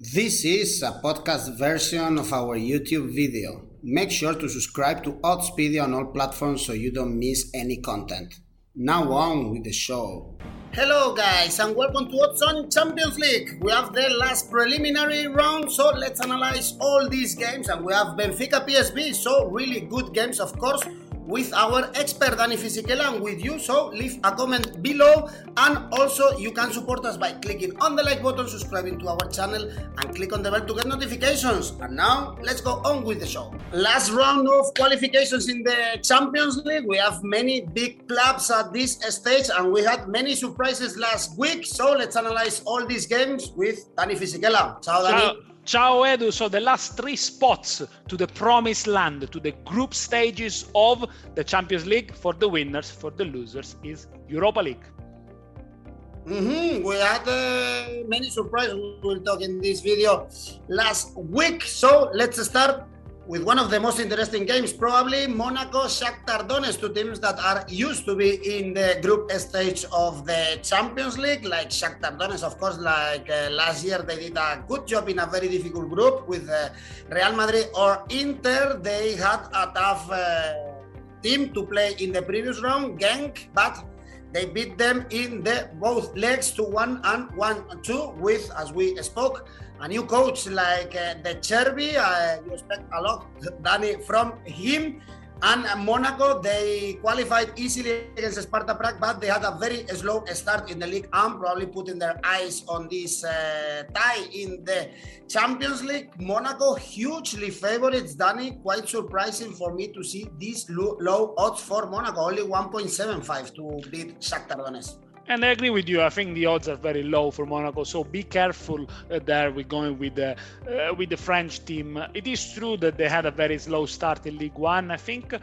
This is a podcast version of our YouTube video. Make sure to subscribe to Oddspedia on all platforms so you don't miss any content. Now on with the show. Hello guys and welcome to Odds on Champions League. We have the last preliminary round, so let's analyze all these games and we have Benfica PSV, so really good games of course with our expert Dani Fisichella and with you. So leave a comment below and also you can support us by clicking on the like button, subscribing to our channel and click on the bell to get notifications. And now let's go on with the show. Last round of qualifications in the Champions League. We have many big clubs at this stage and we had many surprises last week. So let's analyze all these games with Dani Fisichella. Ciao Dani. Ciao. Ciao Edu, so the last three spots to the promised land, to the group stages of the Champions League for the winners, for the losers is Europa League. Mm-hmm. We had uh, many surprises. We'll talk in this video last week. So let's start with one of the most interesting games, probably Monaco, Shakhtar Donetsk, two teams that are used to be in the group stage of the Champions League, like Shakhtar Donetsk, of course, like uh, last year they did a good job in a very difficult group with uh, Real Madrid or Inter. They had a tough uh, team to play in the previous round, Genk, but they beat them in the both legs to one and one two with, as we spoke, a new coach like uh, De Zerbi. Uh, you expect a lot, Dani, from him. And Monaco, they qualified easily against Sparta Prague, but they had a very slow start in the league and probably putting their eyes on this uh, tie in the Champions League. Monaco, hugely favorites. Danny, quite surprising for me to see these low, low odds for Monaco, only 1.75 to beat Shakhtar Donetsk. And I agree with you. I think the odds are very low for Monaco, so be careful uh, there. We're going with the uh, with the French team. It is true that they had a very slow start in League One. I think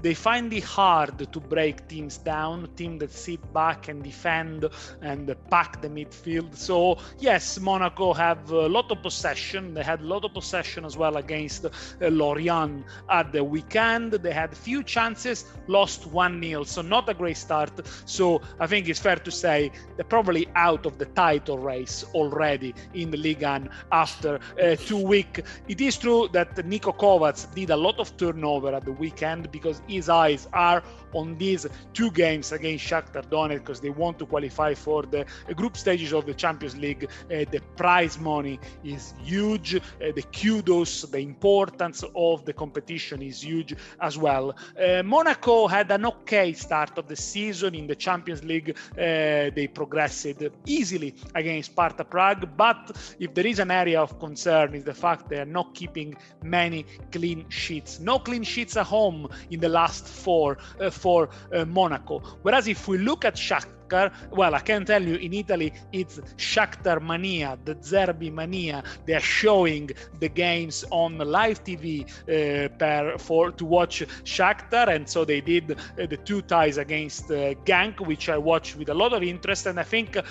they find it hard to break teams down, teams that sit back and defend and pack the midfield. So yes, Monaco have a lot of possession. They had a lot of possession as well against uh, Lorient at the weekend. They had few chances, lost one 0 so not a great start. So I think it's fair to say they're probably out of the title race already in the Ligue 1 after uh, two weeks. It is true that Niko Kovac did a lot of turnover at the weekend because his eyes are on these two games against Shakhtar Donetsk because they want to qualify for the group stages of the Champions League. Uh, the prize money is huge. Uh, the kudos, the importance of the competition is huge as well. Uh, Monaco had an okay start of the season in the Champions League. Uh, they progressed easily against Sparta Prague, but if there is an area of concern is the fact they are not keeping many clean sheets. No clean sheets at home in the last four uh, for uh, Monaco. Whereas if we look at Shakhtar, well, I can tell you in Italy it's Shakhtar mania, De Zerbi mania. They are showing the games on live TV uh, per for to watch Shakhtar, and so they did uh, the two ties against uh, Genk, which I watched with a lot of interest, and I think uh,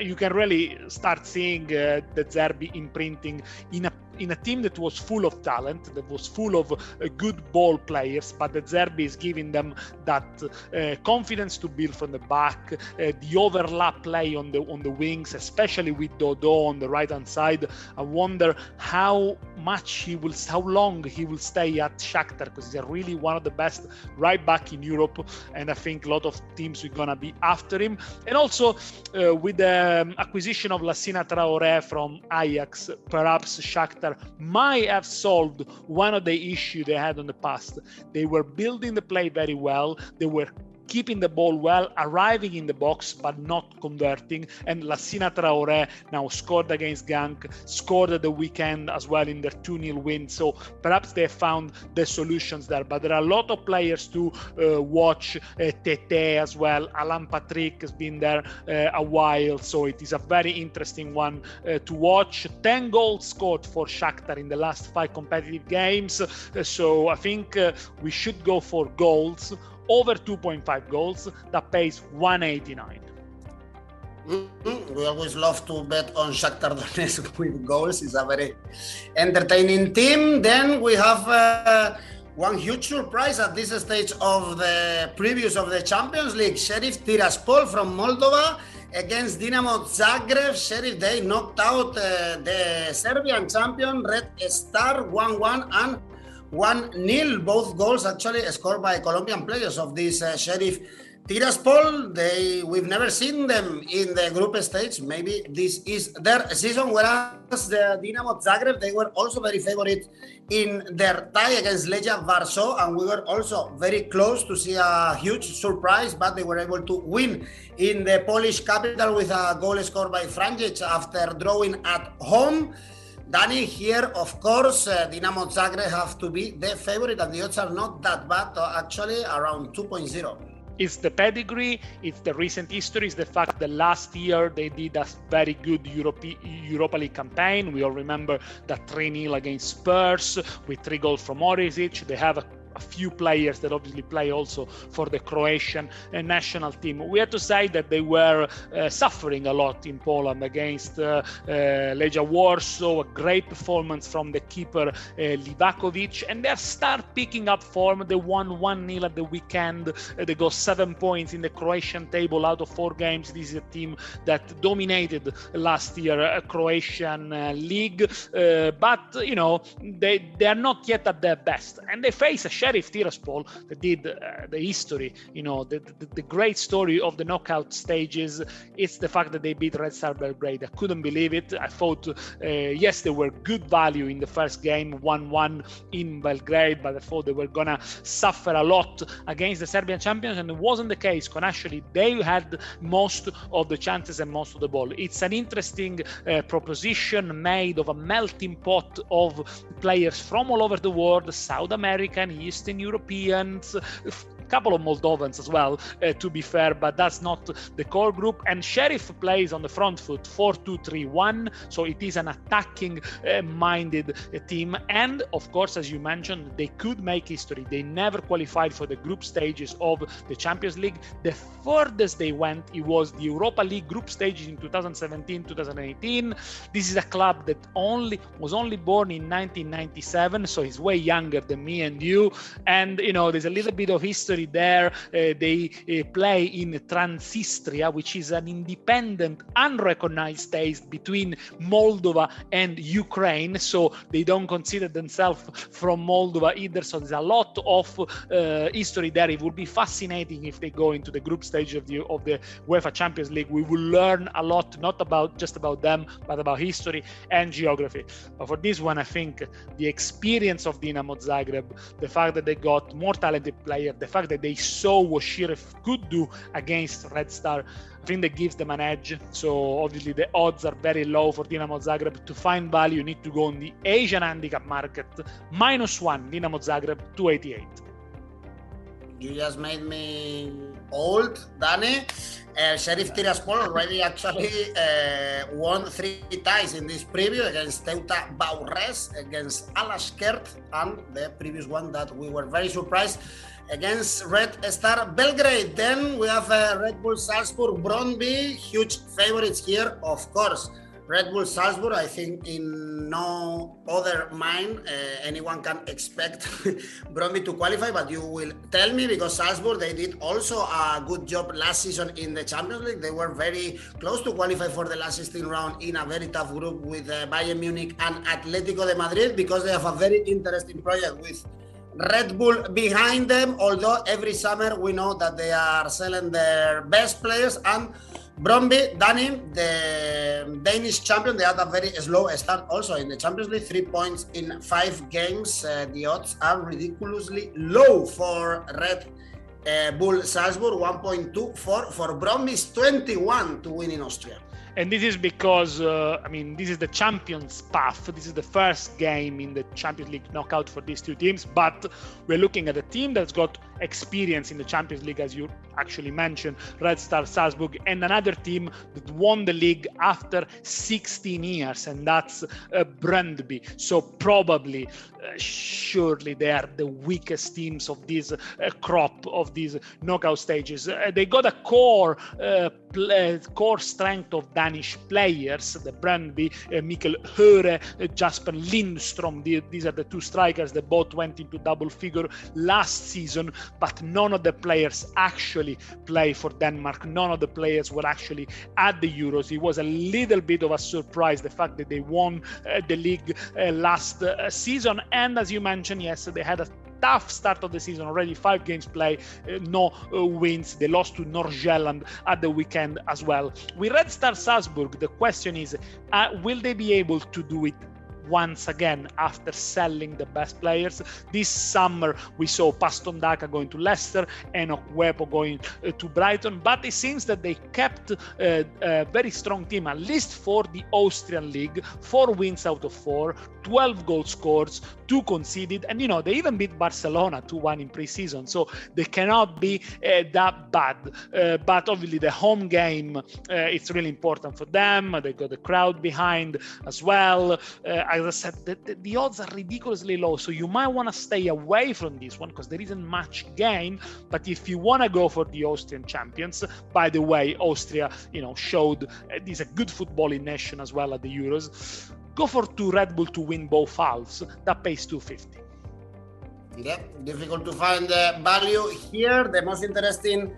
you can really start seeing uh, De Zerbi imprinting in a in a team that was full of talent, that was full of uh, good ball players, but De Zerbi is giving them that uh, confidence to build from the back, uh, the overlap play on the on the wings, especially with Dodo on the right hand side. I wonder how much he will, how long he will stay at Shakhtar because he's really one of the best right back in Europe, and I think a lot of teams are gonna be after him. And also uh, with the um, acquisition of Lassina Traoré from Ajax, perhaps Shakhtar might have solved one of the issues they had in the past. They were building the play very well. They were keeping the ball well, arriving in the box but not converting. And Lassina Traoré now scored against Genk, scored at the weekend as well in their 2 0 win. So perhaps they found the solutions there. But there are a lot of players to uh, watch. Uh, Tete as well. Alan Patrick has been there uh, a while. So it is a very interesting one uh, to watch. 10 goals scored for Shakhtar in the last five competitive games. Uh, so I think uh, we should go for goals over 2.5 goals that pays 189 mm-hmm. We always love to bet on Shakhtar Donetsk with goals. It's a very entertaining team. Then we have uh, one huge surprise at this stage of the previews of the Champions League. Sheriff Tiraspol from Moldova against Dinamo Zagreb. Sheriff, they knocked out uh, the Serbian champion Red Star 1 1 and 1 0. Both goals actually scored by Colombian players of this uh, Sheriff Tiraspol. They we've never seen them in the group stage. Maybe this is their season. Whereas the Dinamo Zagreb, they were also very favorite in their tie against Legia Warsaw, and we were also very close to see a huge surprise, but they were able to win in the Polish capital with a goal scored by Franjic after drawing at home. Danny, here, of course, uh, Dinamo Zagreb have to be the favorite, and the odds are not that bad, actually, around 2.0 it's the pedigree, it's the recent history, it's the fact that last year they did a very good Europe, Europa League campaign. We all remember that 3 0 against Spurs with three goals from Orsic. They have a a few players that obviously play also for the Croatian uh, national team. We have to say that they were uh, suffering a lot in Poland against uh, uh, Legia Warsaw, a great performance from the keeper uh, Livakovic, and they start picking up form. They won 1 0 at the weekend. Uh, they got seven points in the Croatian table out of four games. This is a team that dominated last year Croatian league, but you know they they are not yet at their best, and they face a Sheriff Tiraspol that did uh, the history, you know, the, the, the, great story of the knockout stages. It's the fact that they beat Red Star Belgrade. I couldn't believe it. I thought, uh, yes, they were good value in the first game, 1 1 in Belgrade, but I thought they were going to suffer a lot against the Serbian champions, and it wasn't the case. Actually, they had most of the chances and most of the ball. It's an interesting uh, proposition made of a melting pot of players from all over the world, South American, Eastern Europeans, couple of Moldovans as well, uh, to be fair, but that's not the core group. And Sheriff plays on the front foot 4 2 3 1, so it is an attacking uh, minded uh, team. And of course, as you mentioned, they could make history. They never qualified for the group stages of the Champions League. The furthest they went, it was the Europa League group stages in 2017 2018. This is a club that only was only born in 1997, so he's way younger than me and you. And you know, there's a little bit of history there. Uh, they uh, play in Transnistria, which is an independent, unrecognized state between Moldova and Ukraine. So they don't consider themselves from Moldova either. So there's a lot of uh, history there. It would be fascinating if they go into the group stage of the of the UEFA Champions League. We will learn a lot, not about just about them, but about history and geography. But for this one, I think the experience of Dinamo Zagreb, the fact that they got more talented players, the fact that they saw what Sheriff could do against Red Star, I think that gives them an edge. So obviously the odds are very low for Dinamo Zagreb. To find value, you need to go on the Asian handicap market. Minus one, Dinamo Zagreb, 288. You just made me old, Danny. Uh, Sheriff Tiraspol already actually uh, won three ties in this preview against Teuta Baures, against Alashkert, and the previous one that we were very surprised against Red Star Belgrade. Then we have uh, Red Bull Salzburg Brøndby, huge favorites here, of course. Red Bull Salzburg, I think in no other mind uh, anyone can expect Brøndby to qualify, but you will tell me because Salzburg, they did also a good job last season in the Champions League. They were very close to qualify for the last 16 round in a very tough group with uh, Bayern Munich and Atletico de Madrid because they have a very interesting project with Red Bull behind them, although every summer we know that they are selling their best players. And Brøndby, Danny, the Danish champion, they had a very slow start also in the Champions League, three points in five games. Uh, the odds are ridiculously low for Red uh, Bull Salzburg, 1.24. For Brøndby, 21 to win in Austria and this is because uh, I mean this is the champions path. This is the first game in the Champions League knockout for these two teams. But we're looking at a team that's got experience in the Champions League, as you actually mentioned, Red Star Salzburg, and another team that won the league after 16 years, and that's uh, Brøndby. So probably, surely, they are the weakest teams of this uh, crop of these knockout stages. Uh, they got a core uh, core strength of Danish players, the Brøndby, uh, Mikael Uhre, uh, Jesper Lindstrom. The, these are the two strikers that both went into double figure last season. but none of the players actually play for Denmark. None of the players were actually at the Euros. It was a little bit of a surprise the fact that they won uh, the league last season. And as you mentioned, yes, they had a tough start of the season already. Five games play uh, no uh, wins. They lost to north at the weekend as well. With red star salzburg the question is uh, will they be able to do it once again after selling the best players. This summer we saw Patson Daka going to Leicester and Okwepo going uh, to Brighton, but it seems that they kept uh, a very strong team, at least for the Austrian league, four wins out of four, 12 goal scores, two conceded, and you know they even beat Barcelona 2-1 in preseason, so they cannot be uh, that bad. Uh, but obviously the home game, uh, it's really important for them. They got the crowd behind as well. Uh, as I said, the, the, the, odds are ridiculously low, so you might want to stay away from this one because there isn't much gain. But if you want to go for the Austrian champions, by the way, Austria, you know, showed uh, this a good footballing nation as well at the Euros. Go for two Red Bull to win both halves. That pays 250. Yeah, difficult to find the value here. The most interesting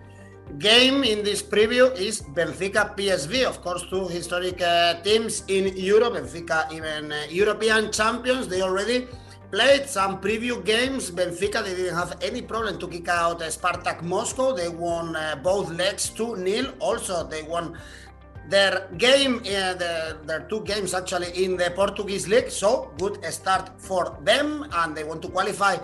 game in this preview is Benfica PSV. Of course, two historic uh, teams in Europe. Benfica, even uh, European champions. They already played some preview games. Benfica, they didn't have any problem to kick out uh, Spartak Moscow. They won uh, both legs 2 0. Also, they won their game, uh, the, their two games actually in the Portuguese league. So, good start for them, and they want to qualify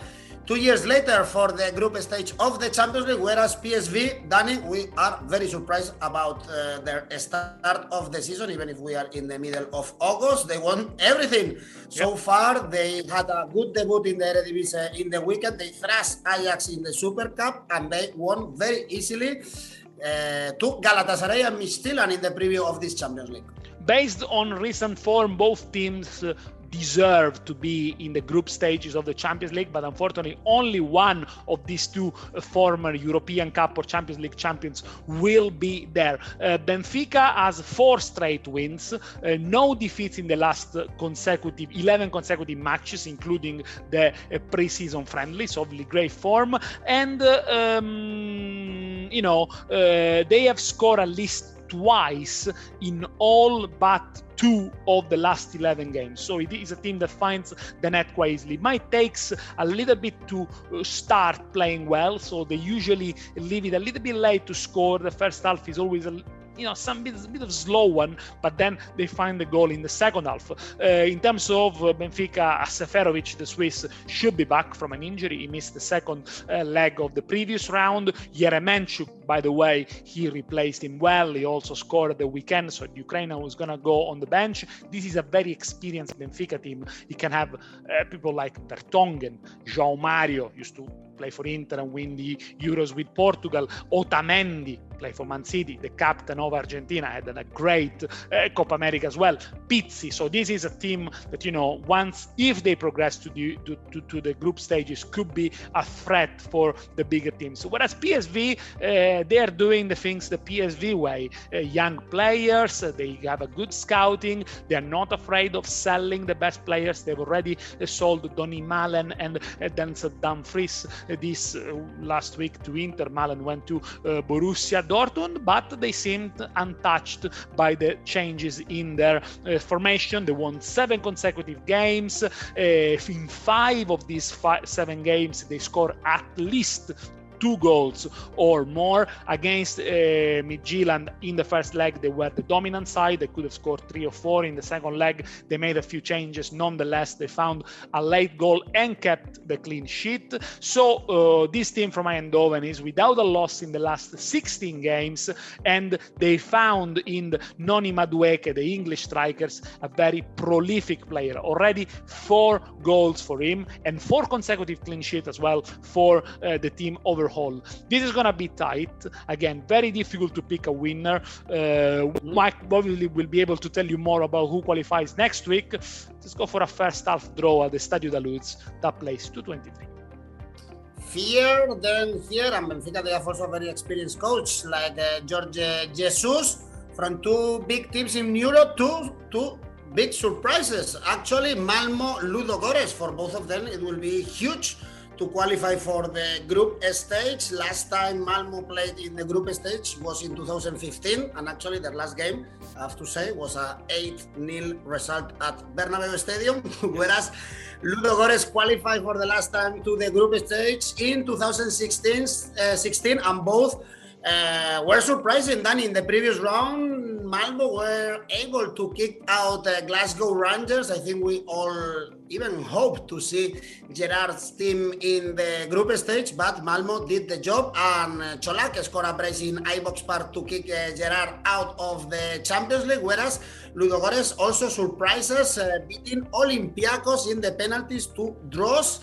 two years later for the group stage of the Champions League, whereas PSV, Danny, we are very surprised about uh, their start of the season, even if we are in the middle of August. They won everything. So far, they had a good debut in the Eredivisie in the weekend. They thrashed Ajax in the Super Cup and they won very easily uh, to Galatasaray and Midtjylland in the preview of this Champions League. Based on recent form, both teams uh, deserve to be in the group stages of the Champions League, but unfortunately, only one of these two former European Cup or Champions League champions will be there. Uh, Benfica has four straight wins, uh, no defeats in the last consecutive 11 consecutive matches, including the uh, pre-season friendly, so really great form, and uh, um, you know uh, they have scored at least twice in all but two of the last 11 games. So it is a team that finds the net quite easily. Might takes a little bit to uh, start playing well, so they usually leave it a little bit late to score. The first half is always a you know some bit, bit of slow one, but then they find the goal in the second half. Uh, in terms of uh, Benfica, Seferovic, the Swiss, should be back from an injury. He missed the second uh, leg of the previous round. Yaremchuk, by the way, he replaced him well. He also scored the weekend, so Ukraine was gonna go on the bench. This is a very experienced Benfica team. You can have uh, people like Vertonghen, João Mario used to play for Inter and win the Euros with Portugal. Otamendi play for Man City, the captain of Argentina, had a great uh, Copa America as well. Pizzi. So this is a team that you know once if they progress to the to, to, to the group stages could be a threat for the bigger teams. Whereas PSV, uh, they are doing the things the PSV way. Uh, young players, uh, they have a good scouting. They are not afraid of selling the best players. They've already uh, sold Donyell Malen and uh, Denzel Dumfries this last week to Inter. Malen went to Borussia Dortmund, but they seemed untouched by the changes in their uh, formation. They won seven consecutive games. Uh, in five of these five, seven games, they scored at least two goals or more against uh, Midtjylland in the first leg. They were the dominant side. They could have scored three or four in the second leg. They made a few changes. Nonetheless, they found a late goal and kept the clean sheet. So uh, this team from Eindhoven is without a loss in the last 16 games, and they found in Noni Madueke, the English strikers, a very prolific player. Already four goals for him and four consecutive clean sheets as well for uh, the team over overhaul. This is gonna be tight. Again, very difficult to pick a winner. Uh, Mike obviously will be able to tell you more about who qualifies next week. Let's go for a first half draw at the Stadio da Luz. That plays 223 fear then here and Benfica they have also a very experienced coach like uh, Jorge Jesus from two big teams in Europe two two big surprises actually Malmo Ludogorets for both of them it will be huge to qualify for the group stage. Last time Malmo played in the group stage was in 2015, and actually their last game, I have to say, was a 8-0 result at Bernabeu Stadium, whereas Ludogorets qualified for the last time to the group stage in 2016, uh, 16, and both uh, were surprising. Then in the previous round, Malmo were able to kick out uh, Glasgow Rangers. I think we all even hoped to see Gerrard's team in the group stage, but Malmo did the job and Colak scored a brace in Ibrox Park to kick uh, Gerard out of the Champions League, whereas Ludogorets also surprises uh, beating Olympiacos in the penalties to draws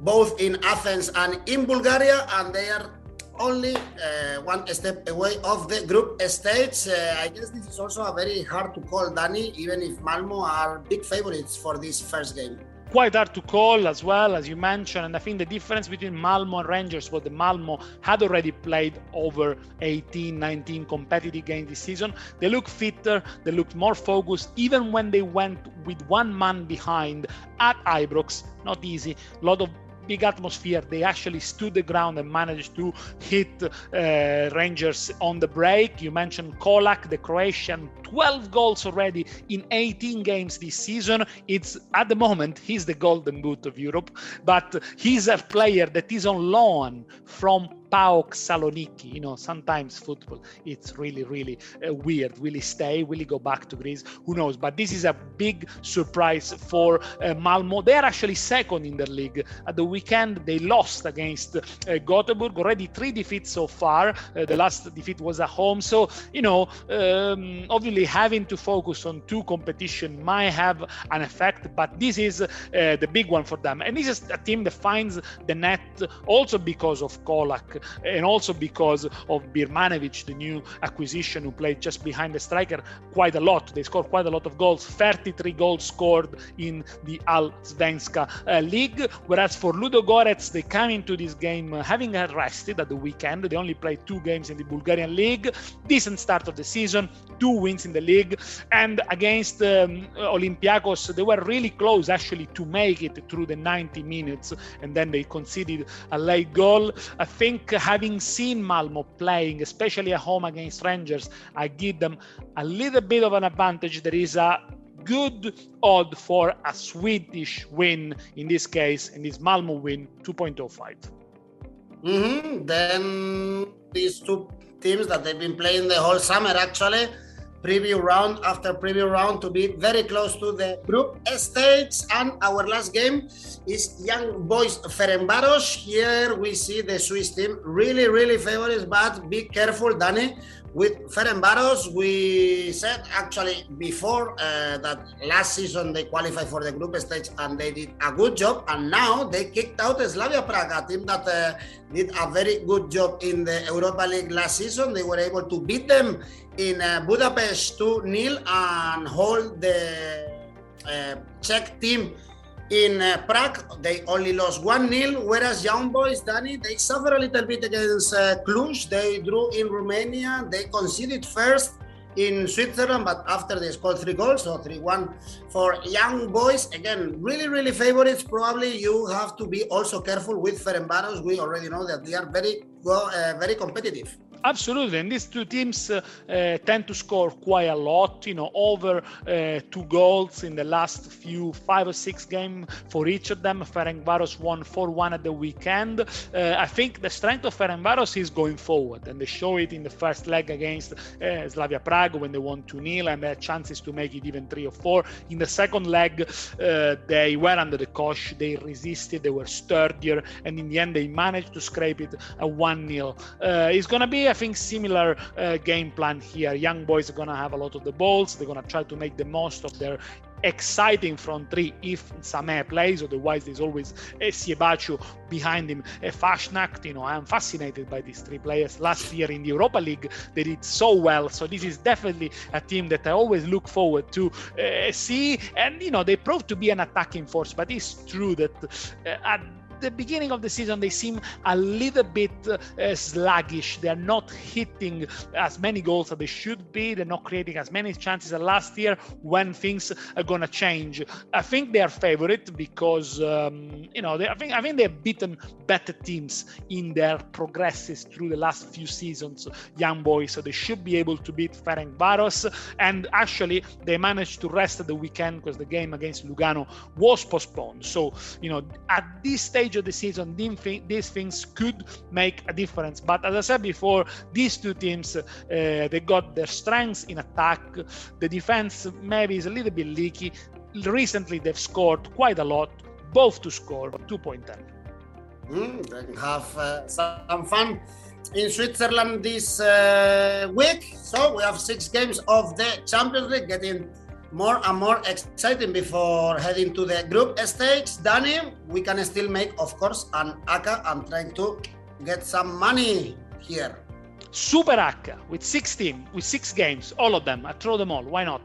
both in Athens and in Bulgaria, and they are only uh, one step away of the group stage. Uh, I guess this is also a very hard to call, Danny, even if Malmo are big favorites for this first game. Quite hard to call as well, as you mentioned. And I think the difference between Malmo and Rangers was that Malmo had already played over 18, 19 competitive games this season. They look fitter, they looked more focused, even when they went with one man behind at Ibrox. Not easy. A lot of big atmosphere. They actually stood the ground and managed to hit uh, Rangers on the break. You mentioned Colak, the Croatian, 12 goals already in 18 games this season. It's at the moment he's the golden boot of Europe, but he's a player that is on loan from PAOK Saloniki. You know, sometimes football it's really, really uh, weird. Will he stay? Will he go back to Greece? Who knows? But this is a big surprise for uh, Malmo. They are actually second in the league. At the weekend, they lost against uh, Gothenburg. Already three defeats so far. Uh, the last defeat was at home. So you know, um, obviously having to focus on two competition might have an effect. But this is uh, the big one for them. And this is a team that finds the net also because of Colak and also because of Birmancevic, the new acquisition who played just behind the striker quite a lot. They scored quite a lot of goals, 33 goals scored in the Allsvenskan uh, league. Whereas for Ludo Ludogorets, they come into this game uh, having rested at the weekend. They only played two games in the Bulgarian league. Decent start of the season, two wins in the league, and against um, Olympiacos, they were really close actually to make it through the 90 minutes, and then they conceded a late goal. I think having seen Malmo playing, especially at home against Rangers, I give them a little bit of an advantage. There is a good odd for a Swedish win in this case, in this Malmo win, 2.05. Mm-hmm. Then these two teams that they've been playing the whole summer actually preview round after preview round to be very close to the group stage. And our last game is Young Boys Ferencvaros. Here we see the Swiss team really, really favorites, but be careful, Danny. With Ferencvaros, we said actually before uh, that last season they qualified for the group stage and they did a good job. And now they kicked out Slavia Prague, a team that uh, did a very good job in the Europa League last season. They were able to beat them in uh, Budapest 2 0 and hold the uh, Czech team in uh, Prague. They only lost 1 0, whereas Young Boys, Danny, they suffered a little bit against uh, Cluj. They drew in Romania. They conceded first in Switzerland, but after they scored three goals, so 3 1 for Young Boys. Again, really, really favorites. Probably you have to be also careful with Ferencvaros. We already know that they are very, uh, very competitive. Absolutely, and these two teams uh, uh, tend to score quite a lot. You know, over uh, two goals in the last few five or six games for each of them. Ferencvaros won 4-1 at the weekend. Uh, I think the strength of Ferencvaros is going forward, and they show it in the first leg against uh, Slavia Prague when they won 2-0 and they had chances to make it even three or four. In the second leg, they were under the cosh. They resisted. They were sturdier, and in the end, they managed to scrape it a 1-0. it's gonna be I think similar uh, game plan here. Young boys are gonna have a lot of the balls. They're gonna try to make the most of their exciting front three if Nsame plays. Otherwise, there's always a Siebatcheu behind him, a Fassnacht. You know, I'm fascinated by these three players. Last year in the Europa League, they did so well. So this is definitely a team that I always look forward to uh, see. And you know, they proved to be an attacking force. But it's true that uh, at the beginning of the season they seem a little bit uh, sluggish. They're not hitting as many goals as they should be. They're not creating as many chances as last year when things are going to change. I think they are favorite because um, you know they, I think I think they've beaten better teams in their progresses through the last few seasons. Young boys, so they should be able to beat Ferencvaros. And actually, they managed to rest at the weekend because the game against Lugano was postponed. So you know at this stage of the season, these things could make a difference. But as I said before, these two teams uh, they got their strengths in attack. The defense maybe is a little bit leaky. Recently, they've scored quite a lot, both to score 2.10. Mm, they can have uh, some fun in Switzerland this uh, week. So we have six games of the Champions League getting more and more exciting before heading to the group stage. Danny, we can still make, of course, an acca. I'm trying to get some money here. Super acca with six teams, with six games, all of them. I throw them all. Why not?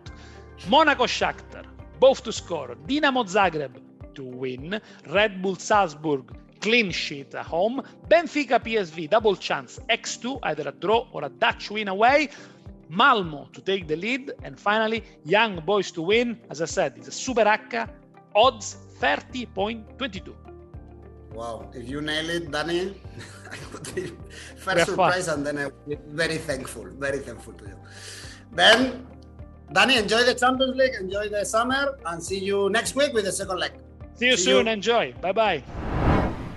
Monaco Shakhtar, both to score. Dinamo Zagreb to win. Red Bull Salzburg, clean sheet at home. Benfica PSV, double chance. X2, either a draw or a Dutch win away. Malmo to take the lead. And finally, Young Boys to win. As I said, it's a Super acca. Odds 30.22. Wow, if you nail it, Danny, I would be first surprised and then I would be very thankful, very thankful to you. Then Danny, enjoy the Champions League, enjoy the summer, and see you next week with the second leg. See you see soon. You. Enjoy. Bye bye.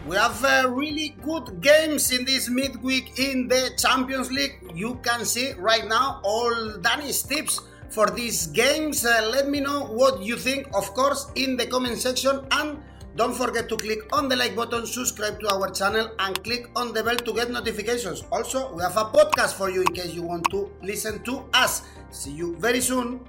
We have uh, really good games in this midweek in the Champions League. You can see right now all Danny's tips for these games. Uh, let me know what you think, of course, in the comment section. And don't forget to click on the like button, subscribe to our channel, and click on the bell to get notifications. Also, we have a podcast for you in case you want to listen to us. See you very soon.